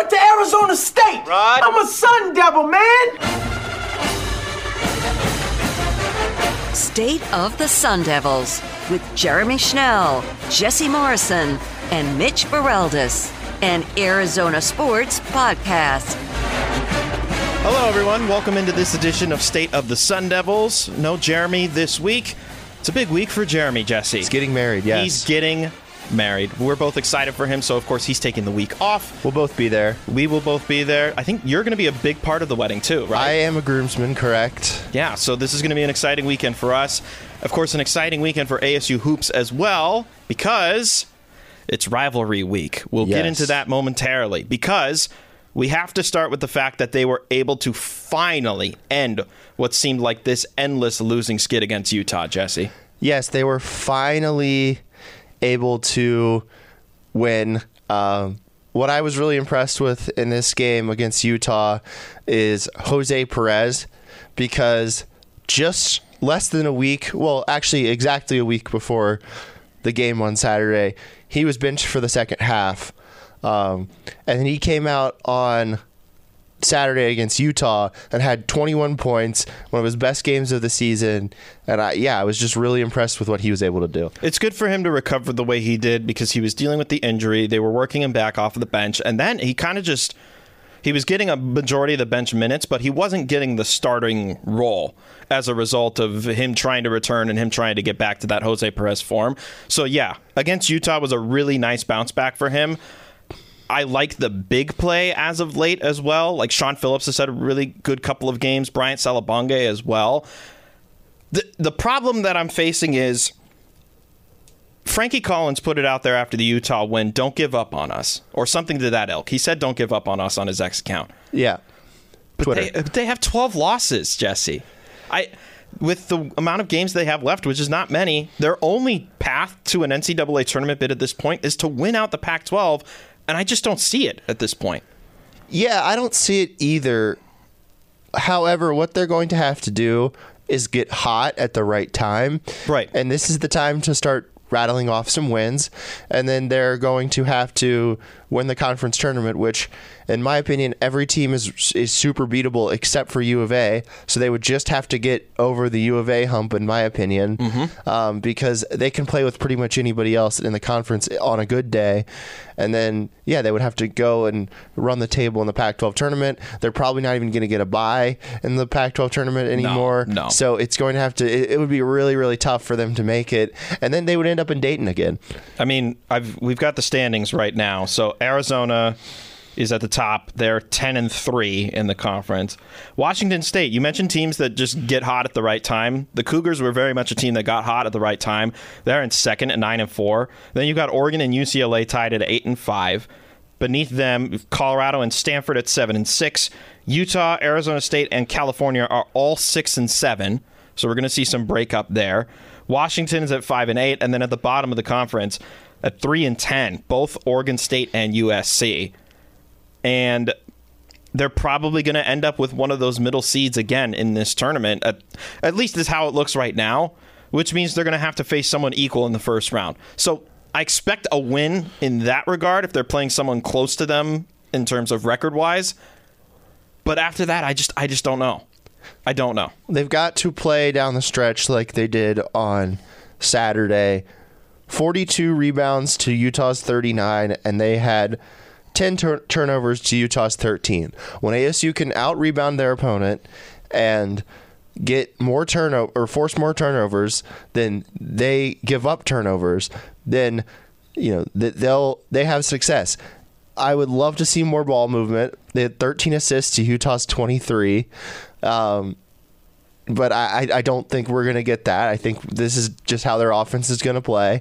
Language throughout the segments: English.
went to Arizona State. Rod. I'm a Sun Devil, man. State of the Sun Devils with Jeremy Schnell, Jesse Morrison, and Mitch Baraldis, an Arizona Sports podcast. Hello, everyone. Welcome into this edition of State of the Sun Devils. No Jeremy this week. It's a big week for Jeremy, Jesse. He's getting married, yes. He's getting married. We're both excited for him, so of course he's taking the week off. We'll both be there. We will both be there. I think you're going to be a big part of the wedding too, right? I am a groomsman, correct? Yeah, so this is going to be an exciting weekend for us. Of course, an exciting weekend for ASU Hoops as well, because it's rivalry week. We'll get into that momentarily, because we have to start with the fact that they were able to finally end what seemed like this endless losing skid against Utah, Jesse. Yes, they were finally able to win. Um, what I was really impressed with in this game against Utah is Jose Perez because just less than a week, well, actually, exactly a week before the game on Saturday, he was benched for the second half. Um, and he came out on Saturday against Utah and had 21 points, one of his best games of the season. And I, yeah, I was just really impressed with what he was able to do. It's good for him to recover the way he did because he was dealing with the injury. They were working him back off of the bench, and then he kind of just he was getting a majority of the bench minutes, but he wasn't getting the starting role as a result of him trying to return and him trying to get back to that Jose Perez form. So yeah, against Utah was a really nice bounce back for him. I like the big play as of late as well. Like Shawn Phillips has had a really good couple of games. Bryant Selebangue as well. The the problem that I'm facing is Frankie Collins put it out there after the Utah win, don't give up on us, or something to that ilk. He said, don't give up on us on his X account. Yeah. Twitter. They, they have 12 losses, Jesse. I, with the amount of games they have left, which is not many, their only path to an NCAA tournament bid at this point is to win out the Pac 12, and I just don't see it at this point. Yeah, I don't see it either. However, what they're going to have to do is get hot at the right time. Right. And this is the time to start rattling off some wins. And then they're going to have to win the conference tournament, which, in my opinion, every team is is super beatable except for U of A. So they would just have to get over the U of A hump, in my opinion, um, because they can play with pretty much anybody else in the conference on a good day. And then, yeah, they would have to go and run the table in the Pac 12 tournament. They're probably not even going to get a bye in the Pac 12 tournament anymore. no. So it's going to have to, it, it would be really, really tough for them to make it. And then they would end up in Dayton again. I mean, I've we've got the standings right now. So Arizona is at the top. They're 10 and 3 in the conference. Washington State, you mentioned teams that just get hot at the right time. The Cougars were very much a team that got hot at the right time. They're in second at 9 and 4. Then you've got Oregon and UCLA tied at 8 and 5. Beneath them, Colorado and Stanford at 7 and 6. Utah, Arizona State and California are all 6 and 7. So we're going to see some breakup there. Washington is at 5 and 8 and then at the bottom of the conference at 3 and 10, both Oregon State and USC. And they're probably going to end up with one of those middle seeds again in this tournament. At, at least is how it looks right now, which means they're going to have to face someone equal in the first round. So I expect a win in that regard if they're playing someone close to them in terms of record wise. But after that, I just I just don't know. I don't know. They've got to play down the stretch like they did on Saturday. 42 rebounds to Utah's 39, and they had 10 tur- turnovers to Utah's 13. When ASU can out rebound their opponent and get more turnover or force more turnovers than they give up turnovers, then you know th- they'll they have success. I would love to see more ball movement. They had 13 assists to Utah's 23. Um, but I, I- I don't think we're going to get that. I think this is just how their offense is going to play.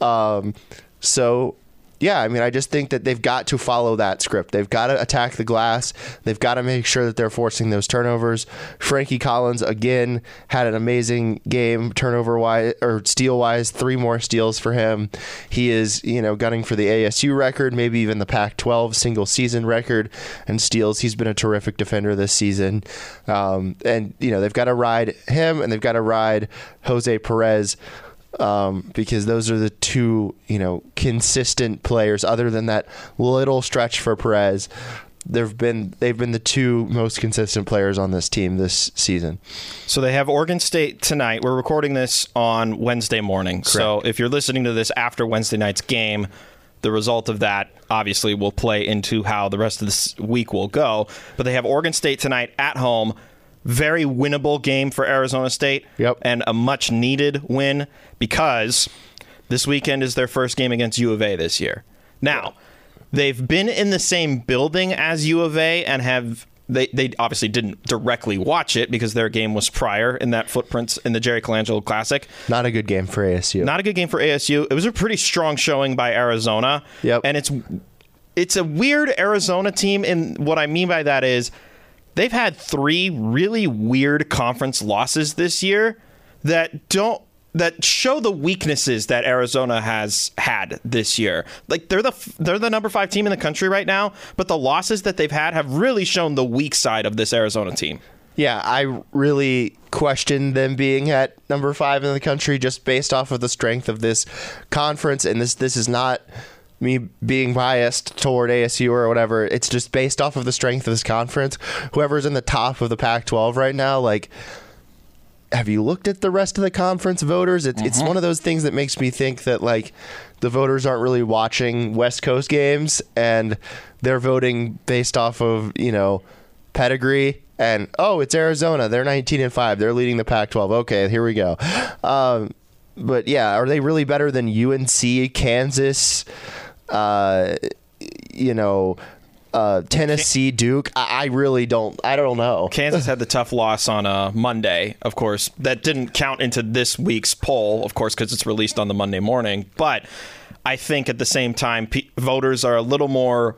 Um, so, yeah, I mean, I just think that they've got to follow that script. They've got to attack the glass. They've got to make sure that they're forcing those turnovers. Frankie Collins again had an amazing game, turnover wise or steal wise. Three more steals for him. He is, you know, gunning for the ASU record, maybe even the Pac-12 single season record and steals. He's been a terrific defender this season, um, and you know they've got to ride him and they've got to ride Jose Perez um, because those are the two, you know, consistent players other than that little stretch for Perez. They've been they've been the two most consistent players on this team this season. So they have Oregon State tonight. We're recording this on Wednesday morning. So if you're listening to this after Wednesday night's game, the result of that obviously will play into how the rest of this week will go. But they have Oregon State tonight at home. Very winnable game for Arizona State. Yep. And a much needed win because this weekend is their first game against U of A this year. Now, they've been in the same building as U of A and have they, they obviously didn't directly watch it because their game was prior in that footprints in the Jerry Colangelo Classic. Not a good game for ASU. Not a good game for ASU. It was a pretty strong showing by Arizona. Yep. And it's it's a weird Arizona team and what I mean by that is they've had three really weird conference losses this year that don't that show the weaknesses that Arizona has had this year. Like they're the they're the number 5 team in the country right now, but the losses that they've had have really shown the weak side of this Arizona team. Yeah, I really question them being at number five in the country just based off of the strength of this conference. And this this is not me being biased toward ASU or whatever. It's just based off of the strength of this conference. Whoever's in the top of the Pac-12 right now, like. Have you looked at the rest of the conference voters? It's, it's one of those things that makes me think that like the voters aren't really watching West Coast games and they're voting based off of you know pedigree and oh it's arizona they're 19 and 5 they're leading the pac 12 okay here we go um, but yeah are they really better than unc kansas uh, you know uh, tennessee duke I, I really don't i don't know Kansas had the tough loss on a Monday, of course. That didn't count into this week's poll, of course, because it's released on the Monday morning. But I think at the same time, pe voters are a little more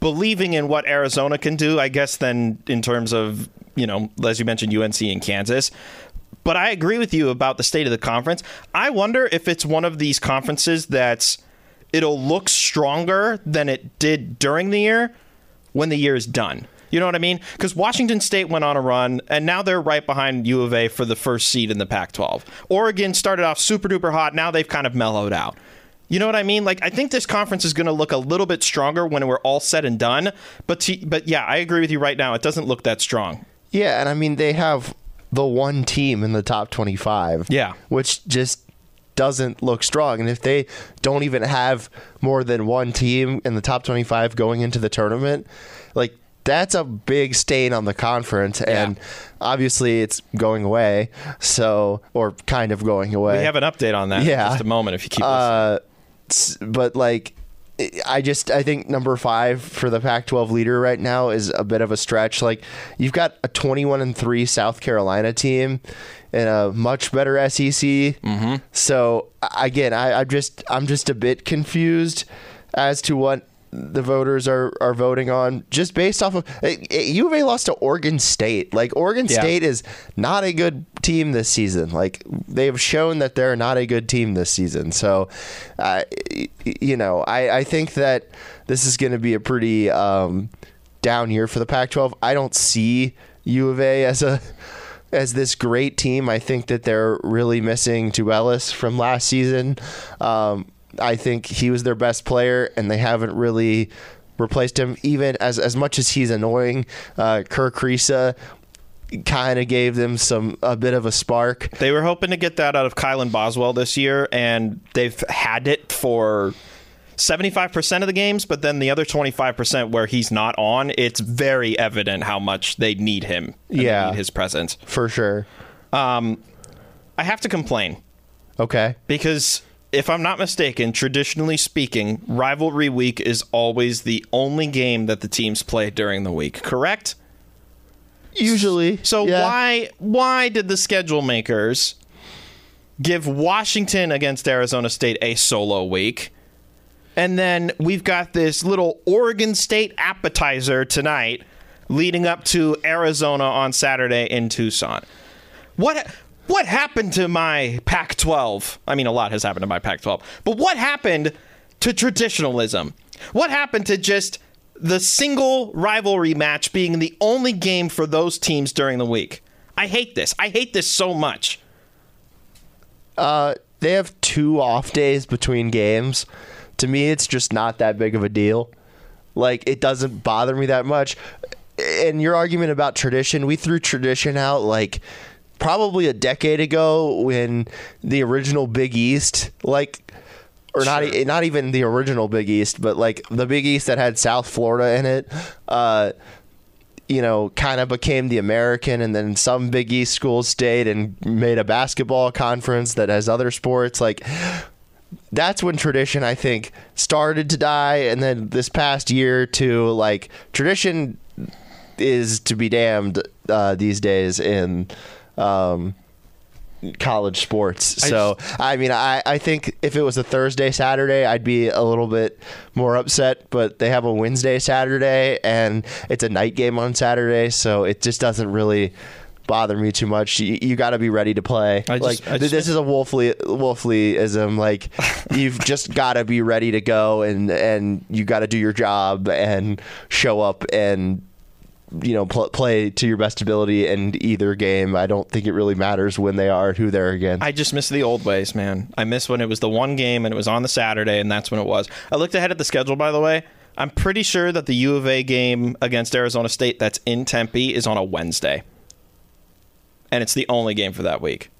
believing in what Arizona can do, I guess, than in terms of, you know, as you mentioned, UNC and Kansas. But I agree with you about the state of the conference. I wonder if it's one of these conferences that's it'll look stronger than it did during the year when the year is done. You know what I mean? Because Washington State went on a run, and now they're right behind U of A for the first seed in the Pac 12. Oregon started off super duper hot. Now they've kind of mellowed out. You know what I mean? Like I think this conference is going to look a little bit stronger when we're all said and done. But to, but yeah, I agree with you right now. It doesn't look that strong. yeah and i mean they have the one team in the top 25 Yeah. which just doesn't look strong. And if they don't even have more than one team in the top 25 going into the tournament like that's a big stain on the conference. And obviously it's going away. So or kind of going away. We have an update on that Yeah. in just a moment if you keep listening. uh, but like I just I think number five for the Pac-12 leader right now is a bit of a stretch. Like you've got a 21 and three South Carolina team and a much better SEC. Mm-hmm. So again, I, I'm just I'm just a bit confused as to what the voters are, are voting on just based off of eh, eh, U of A lost to Oregon State. Like Oregon Yeah. State is not a good team this season. Like they have shown that they're not a good team this season. So, uh, you know, I, I think that this is going to be a pretty um, down year for the Pac-12. I don't see U of A as a as this great team. I think that they're really missing Tubelis from last season. Um, I think he was their best player, and they haven't really replaced him. Even as as much as he's annoying, uh, Kerr Kriisa kind of gave them some a bit of a spark. They were hoping to get that out of Kylan Boswell this year, and they've had it for 75% of the games, but then the other 25% where he's not on, it's very evident how much they need him. Yeah. need his presence. For sure. I have to complain Okay. because if I'm not mistaken, traditionally speaking, rivalry week is always the only game that the teams play during the week, correct? Usually. So yeah. why why did the schedule makers give Washington against Arizona State a solo week? And then we've got this little Oregon State appetizer tonight leading up to Arizona on Saturday in Tucson. What what happened to my Pac-12? I mean a lot has happened to my Pac-12. But what happened to traditionalism? What happened to just the single rivalry match being the only game for those teams during the week? I hate this. I hate this so much. Uh, they have two off days between games. To me, it's just not that big of a deal. Like it doesn't bother me that much. And your argument about tradition, we threw tradition out like probably a decade ago when the original Big East, like, or not e- not even the original Big East, but like the Big East that had South Florida in it. Uh, you know, kind of became the American, and then some Big East schools stayed and made a basketball conference that has other sports. Like, that's when tradition, I think, started to die. And then this past year two, like, tradition is to be damned uh, these days in. Um, college sports. I So I mean, I, I think if it was a Thursday Saturday, I'd be a little bit more upset. But they have a Wednesday Saturday, and it's a night game on Saturday, so it just doesn't really bother me too much. You, you got to be ready to play. I just- like I just- this is a Wolfley Wolfleyism. Like you've just got to be ready to go, and and you got to do your job and show up and you know pl- play to your best ability in either game. I don't think it really matters when they are who they're against. I just miss the old ways, man. I miss when it was the one game and it was on the Saturday, and that's when it was. I looked ahead at the schedule, by the way. I'm pretty sure that the U of A game against Arizona State that's in Tempe is on a Wednesday. And it's the only game for that week.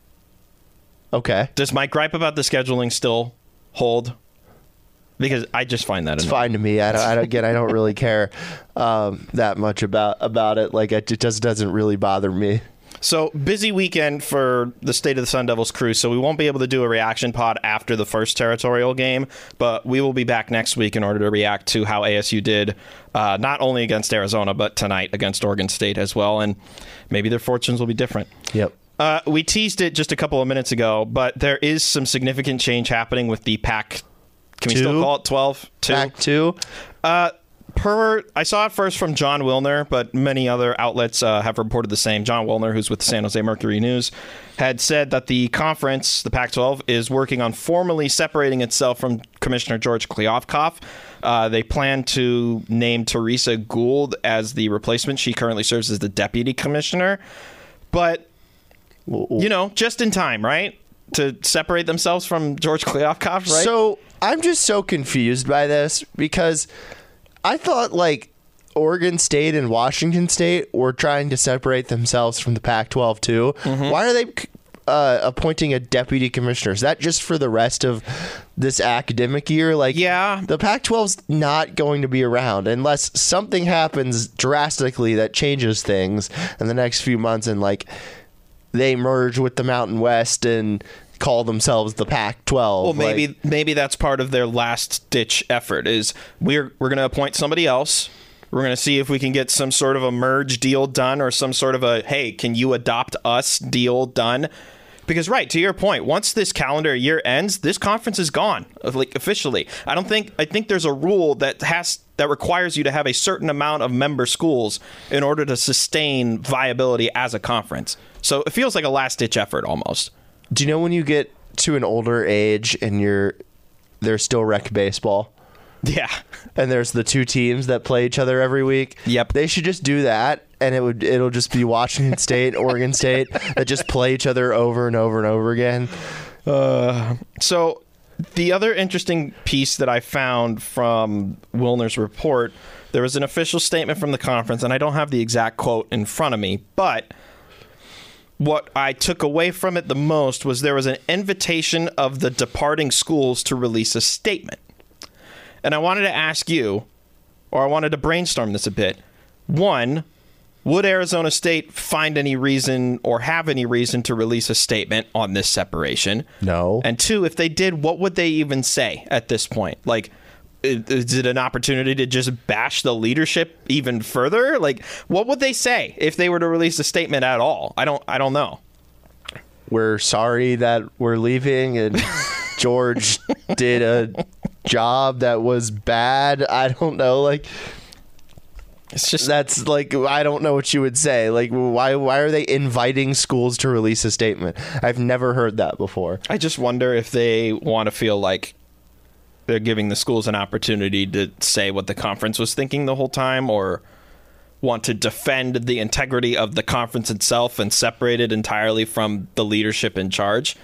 okay, Does my gripe about the scheduling still hold? Because I just find that it's annoying. fine to me. I don't, I don't again. I don't really care um, that much about about it. Like it just doesn't really bother me. So busy weekend for the State of the Sun Devils crew. So we won't be able to do a reaction pod after the first territorial game, but we will be back next week in order to react to how ASU did, uh, not only against Arizona but tonight against Oregon State as well, and maybe their fortunes will be different. Yep. Uh, we teased it just a couple of minutes ago, but there is some significant change happening with the Pac. Can we still call it twelve? Two. Back two. Uh, per I saw it first from Jon Wilner, but many other outlets uh, have reported the same. Jon Wilner, who's with the San Jose Mercury News, had said that the conference, the Pac-12, is working on formally separating itself from Commissioner George Kliavkoff. Uh, they plan to name Teresa Gould as the replacement. She currently serves as the deputy commissioner, but you know, just in time, right? To separate themselves from George Kliavkoff, right? So I'm just so confused by this because I thought like Oregon State and Washington State were trying to separate themselves from the Pac-12 too. Mm-hmm. Why are they uh, appointing a deputy commissioner? Is that just for the rest of this academic year? Like, Yeah. the Pac-12's not going to be around unless something happens drastically that changes things in the next few months, and like they merge with the Mountain West and call themselves the Pac-12. Well, Like- maybe maybe that's part of their last ditch effort. Is we're we're going to appoint somebody else. We're going to see if we can get some sort of a merge deal done or some sort of a hey, can you adopt us deal done? Because right to your point, once this calendar year ends, this conference is gone, like officially. I don't think I think there's a rule that has that requires you to have a certain amount of member schools in order to sustain viability as a conference. So it feels like a last ditch effort almost. Do you know when you get to an older age and you're there's still rec baseball Yeah. and there's the two teams that play each other every week? Yep. They should just do that and it would it'll just be Washington State, Oregon State that just play each other over and over and over again. Uh, so, the other interesting piece that I found from Wilner's report, there was an official statement from the conference, and I don't have the exact quote in front of me, but what I took away from it the most was there was an invitation of the departing schools to release a statement. And I wanted to ask you, or I wanted to brainstorm this a bit. One, would Arizona State find any reason or have any reason to release a statement on this separation? No. And two, if they did, what would they even say at this point? Like, is it an opportunity to just bash the leadership even further? Like, what would they say if they were to release a statement at all? I don't. I don't know. We're sorry that we're leaving and George did a job that was bad. I don't know like It's just that's like I don't know what you would say. Like why why are they inviting schools to release a statement? I've never heard that before. I just wonder if they want to feel like they're giving the schools an opportunity to say what the conference was thinking the whole time or want to defend the integrity of the conference itself and separate it entirely from the leadership in charge.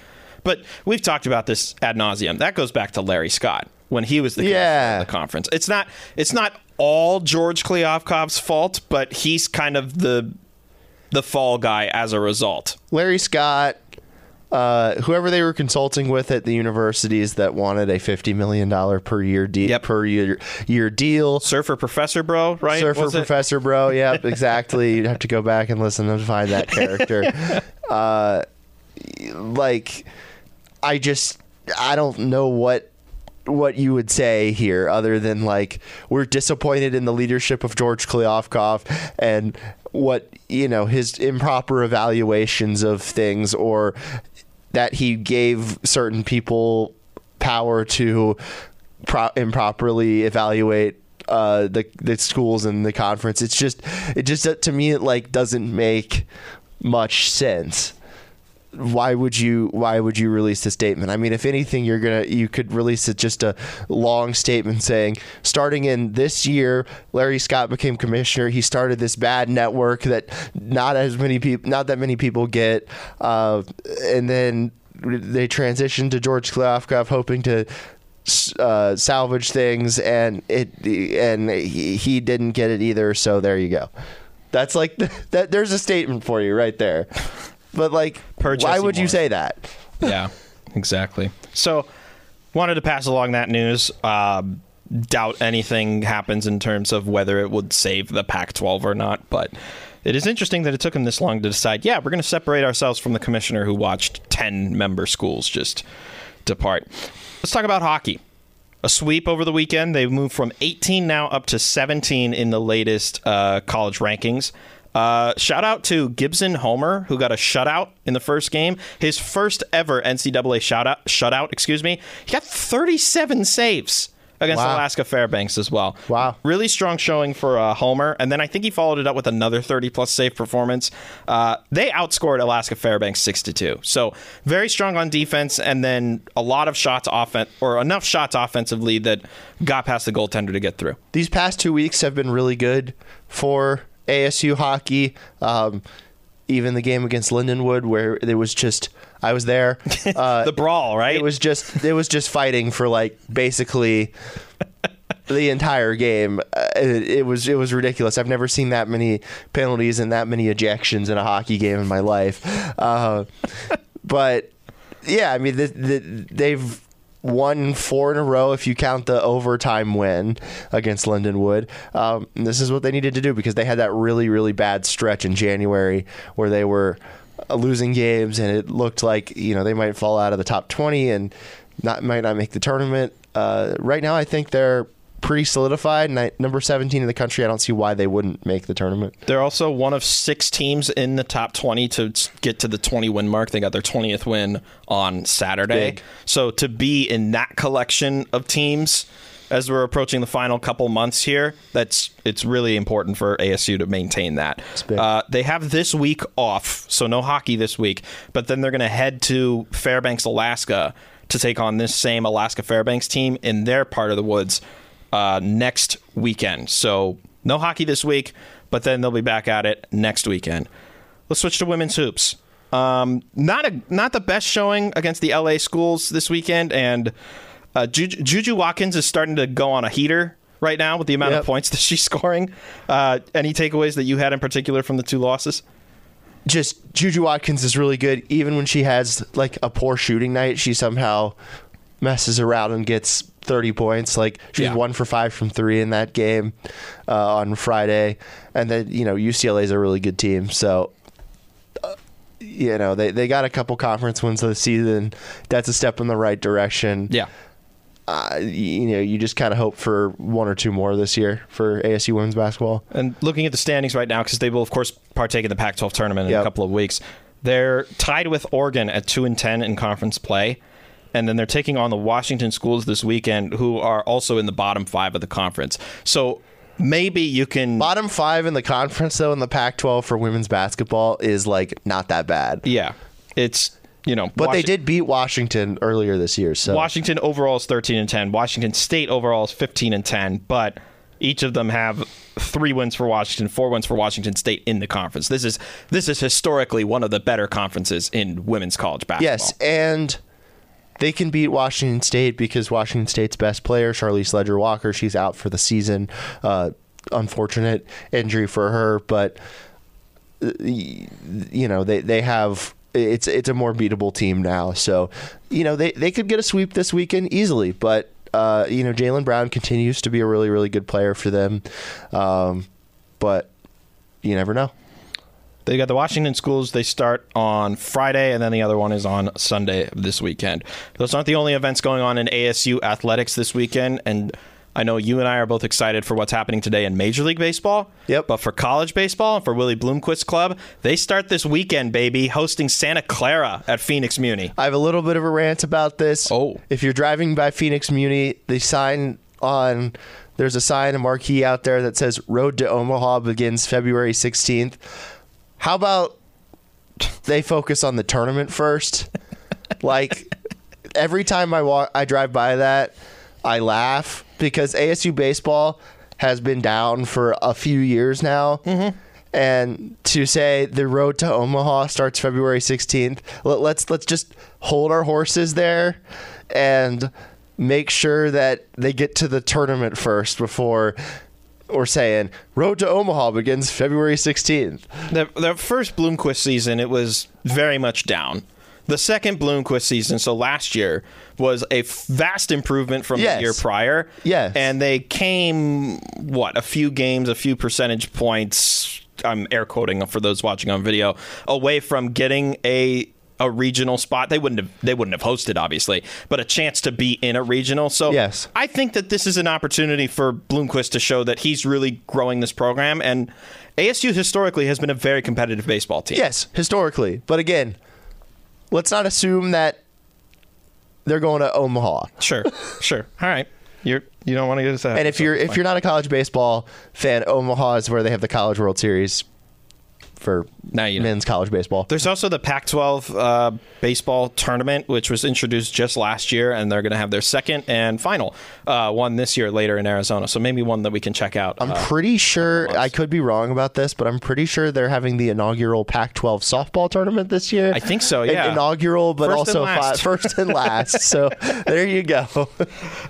But we've talked about this ad nauseum. That goes back to Larry Scott when he was the Yeah. of the conference. It's not it's not all George Kliavkoff's fault, but he's kind of the the fall guy as a result. Larry Scott, uh, whoever they were consulting with at the universities that wanted a fifty million dollar per year deal Yep. per year year deal. Surfer professor, bro, right? Surfer Was it? Professor Bro, yep, exactly. You'd have to go back and listen to find that character. uh, like, I just, I don't know what what you would say here other than like we're disappointed in the leadership of George Kliavkoff and what you know his improper evaluations of things or that he gave certain people power to pro- improperly evaluate uh, the the schools and the conference. It's just it just to me it like doesn't make much sense. Why would you why would you release a statement? I mean, if anything, you're gonna you could release it just a long statement saying, starting in this year, Larry Scott became commissioner. He started this bad network that not as many people not that many people get, uh, and then they transitioned to George Kliavkoff, hoping to uh, salvage things, and it and he, he didn't get it either. So there you go. That's like that. There's a statement for you right there. But like, Per why Jesse would you Morrison. say that? yeah, exactly. So, wanted to pass along that news. Um doubt anything happens in terms of whether it would save the Pac-12 or not, but it is interesting that it took him this long to decide. Yeah, we're going to separate ourselves from the commissioner who watched ten member schools just depart. Let's talk about hockey. A sweep over the weekend. They've moved from 18 now up to 17 in the latest uh, college rankings. Uh, shout out to Gibson Homer, who got a shutout in the first game. His first ever NCAA shutout. Shutout, excuse me. He got 37 saves against Wow. Alaska Fairbanks as well. Wow. really strong showing for uh, Homer, and then I think he followed it up with another 30 plus save performance. Uh, they outscored Alaska Fairbanks six to two, so very strong on defense, and then a lot of shots offense or enough shots offensively that got past the goaltender to get through. These past two weeks have been really good for ASU hockey. Um, even the game against Lindenwood, where it was just I was there. Uh, The brawl, right? It was just it was just fighting for like basically the entire game. Uh, it, it was it was ridiculous. I've never seen that many penalties and that many ejections in a hockey game in my life. Uh, but yeah, I mean the, the, they've won four in a row if you count the overtime win against Lindenwood. Um, this is what they needed to do because they had that really really bad stretch in January where they were losing games and it looked like you know they might fall out of the top 20 and not might not make the tournament. Uh, right now, I think they're pretty solidified. And I, number 17 in the country, I don't see why they wouldn't make the tournament. They're also one of six teams in the top 20 to get to the 20 win mark. They got their 20th win on Saturday. Big. So to be in that collection of teams as we're approaching the final couple months here, that's it's really important for ASU to maintain that. Uh, they have this week off, so no hockey this week, but then they're going to head to Fairbanks, Alaska to take on this same Alaska Fairbanks team in their part of the woods uh, next weekend. So no hockey this week, but then they'll be back at it next weekend. Let's switch to women's hoops. Um, not a not the best showing against the LA schools this weekend, and uh, Juju, Juju Watkins is starting to go on a heater right now with the amount Yep. of points that she's scoring. Uh, any takeaways that you had in particular from the two losses? just Juju Watkins is really good. Even when she has like a poor shooting night, she somehow messes around and gets 30 points. Like she's Yeah. one for five from three in that game uh, on Friday. And then, you know, UCLA is a really good team. So, uh, you know, they, they got a couple conference wins of the season. That's a step in the right direction. Yeah. Uh, you know, you just kind of hope for one or two more this year for ASU women's basketball. And looking at the standings right now, because they will of course partake in the Pac-12 tournament in a couple of weeks, they're tied with Oregon at two and ten in conference play, and then they're taking on the Washington schools this weekend, who are also in the bottom five of the conference. So maybe you can, Bottom five in the conference, though, in the Pac 12 for women's basketball is like not that bad. yeah, it's you know, But they did beat Washington earlier this year. So Washington overall is 13 and 10. Washington State overall is 15 and 10, but each of them have three wins for Washington, four wins for Washington State in the conference. This is this is historically one of the better conferences in women's college basketball. yes, and they can beat Washington State because Washington State's best player, Charlisse Leger Walker, she's out for the season. Uh, unfortunate injury for her, but uh, you know they they have it's it's a more beatable team now. So you know they they could get a sweep this weekend easily, but. Uh, you know, Jalyn Brown continues to be a really, really good player for them, um, but you never know. They got the Washington schools. They start on Friday, and then the other one is on Sunday of this weekend. Those aren't the only events going on in ASU athletics this weekend, and I know you and I are both excited for what's happening today in Major League Baseball. Yep. But for college baseball and for Willie Bloomquist Club, they start this weekend, baby, hosting Santa Clara at Phoenix Muni. I have a little bit of a rant about this. Oh. If you're driving by Phoenix Muni, the sign on there's a sign, a marquee out there that says Road to Omaha begins February 16th. How about they focus on the tournament first? like every time I walk I drive by that, I laugh because ASU baseball has been down for a few years now. Mm-hmm. And to say the road to Omaha starts February 16th, let, let's let's just hold our horses there and make sure that they get to the tournament first before we're saying road to Omaha begins February 16th. The, the first Bloomquist season, it was very much down. The second Bloomquist season, so last year, was a f- vast improvement from Yes. the year prior. Yes. And they came, what, a few games, a few percentage points, I'm air quoting for those watching on video, away from getting a a regional spot. They wouldn't have they wouldn't have hosted obviously, but a chance to be in a regional. So Yes. I think that this is an opportunity for Bloomquist to show that he's really growing this program and ASU historically has been a very competitive baseball team. Yes, historically. But again, let's not assume that they're going to Omaha. Sure. Sure. All right. You're you don't want to get us that. And if you're if you're not a college baseball fan, Omaha is where they have the College World Series for Now you know. men's college baseball. There's also the Pac-12 uh, baseball tournament, which was introduced just last year, and they're going to have their second and final uh, one this year later in Arizona. So maybe one that we can check out. I'm uh, pretty sure. I could be wrong about this, but I'm pretty sure they're having the inaugural Pac-12 softball tournament this year. I think so, In- yeah. inaugural, but First and also fi- last. first and last. so there you go.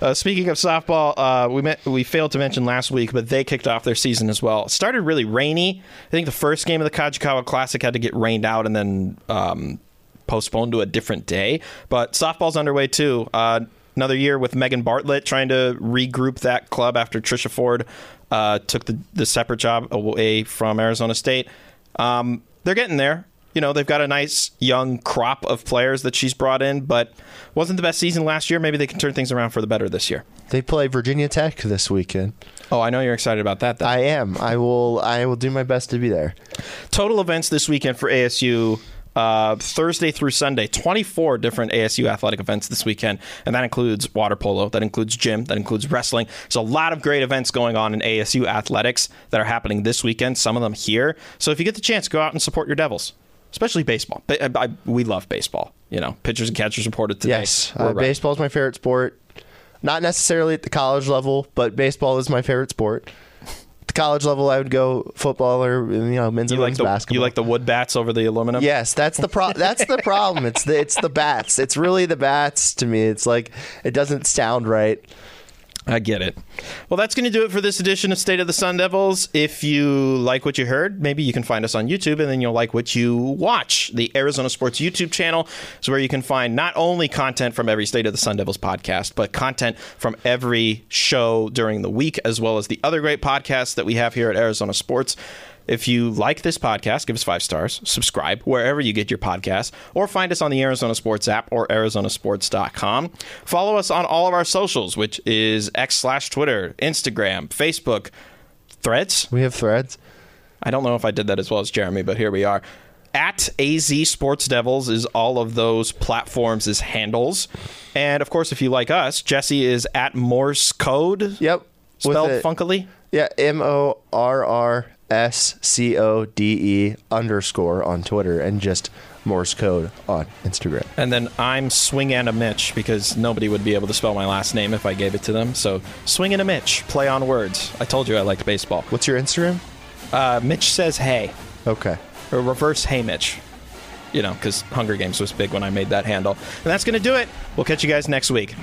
Uh, speaking of softball, uh, we met, we failed to mention last week, but they kicked off their season as well. It started really rainy. I think the first game of the Kajikawa Classic had to get rained out and then um, postponed to a different day. But softball's underway too. Uh, another year with Megan Bartlett trying to regroup that club after Trisha Ford uh, took the, the separate job away from Arizona State. Um, they're getting there. You know, they've got a nice young crop of players that she's brought in, but wasn't the best season last year. Maybe they can turn things around for the better this year. They play Virginia Tech this weekend. Oh, I know you're excited about that. Then. I am. I will. I will do my best to be there. Total events this weekend for ASU. Uh, Thursday through Sunday, 24 different ASU athletic events this weekend, and that includes water polo, that includes gym, that includes wrestling. There's a lot of great events going on in ASU athletics that are happening this weekend. Some of them here. So if you get the chance, go out and support your Devils, especially baseball. I, I, we love baseball. You know, pitchers and catchers reported today. Yes, uh, right. baseball is my favorite sport. Not necessarily at the college level, but baseball is my favorite sport. At the college level, I would go football or you know men's You and like women's the basketball. you like the wood bats over the aluminum? Yes, that's the pro- That's the problem. It's the it's the bats. It's really the bats to me. It's like it doesn't sound right. I get it. Well, that's going to do it for this edition of State of the Sun Devils. If you like what you heard, maybe you can find us on YouTube and then you'll like what you watch. The Arizona Sports YouTube channel is where you can find not only content from every State of the Sun Devils podcast, but content from every show during the week, as well as the other great podcasts that we have here at Arizona Sports. If you like this podcast, give us five stars, subscribe wherever you get your podcasts, or find us on the Arizona Sports app or arizonasports.com. Follow us on all of our socials, which is X slash Twitter, Instagram, Facebook, Threads. We have threads. I don't know if I did that as well as Jeremy, but here we are. At AZ Sports Devils is all of those platforms as handles. And of course, if you like us, Jesse is at Morse Code. Yep. Spelled it- funkily. Yeah, M O R R S C O D E underscore on Twitter and just Morse code on Instagram. And then I'm Swing and a Mitch because nobody would be able to spell my last name if I gave it to them. So Swing and a Mitch, play on words. I told you I liked baseball. What's your Instagram? Uh, Mitch says hey, Okay. or reverse hey Mitch. you know, because Hunger Games was big when I made that handle. And that's going to do it. We'll catch you guys next week.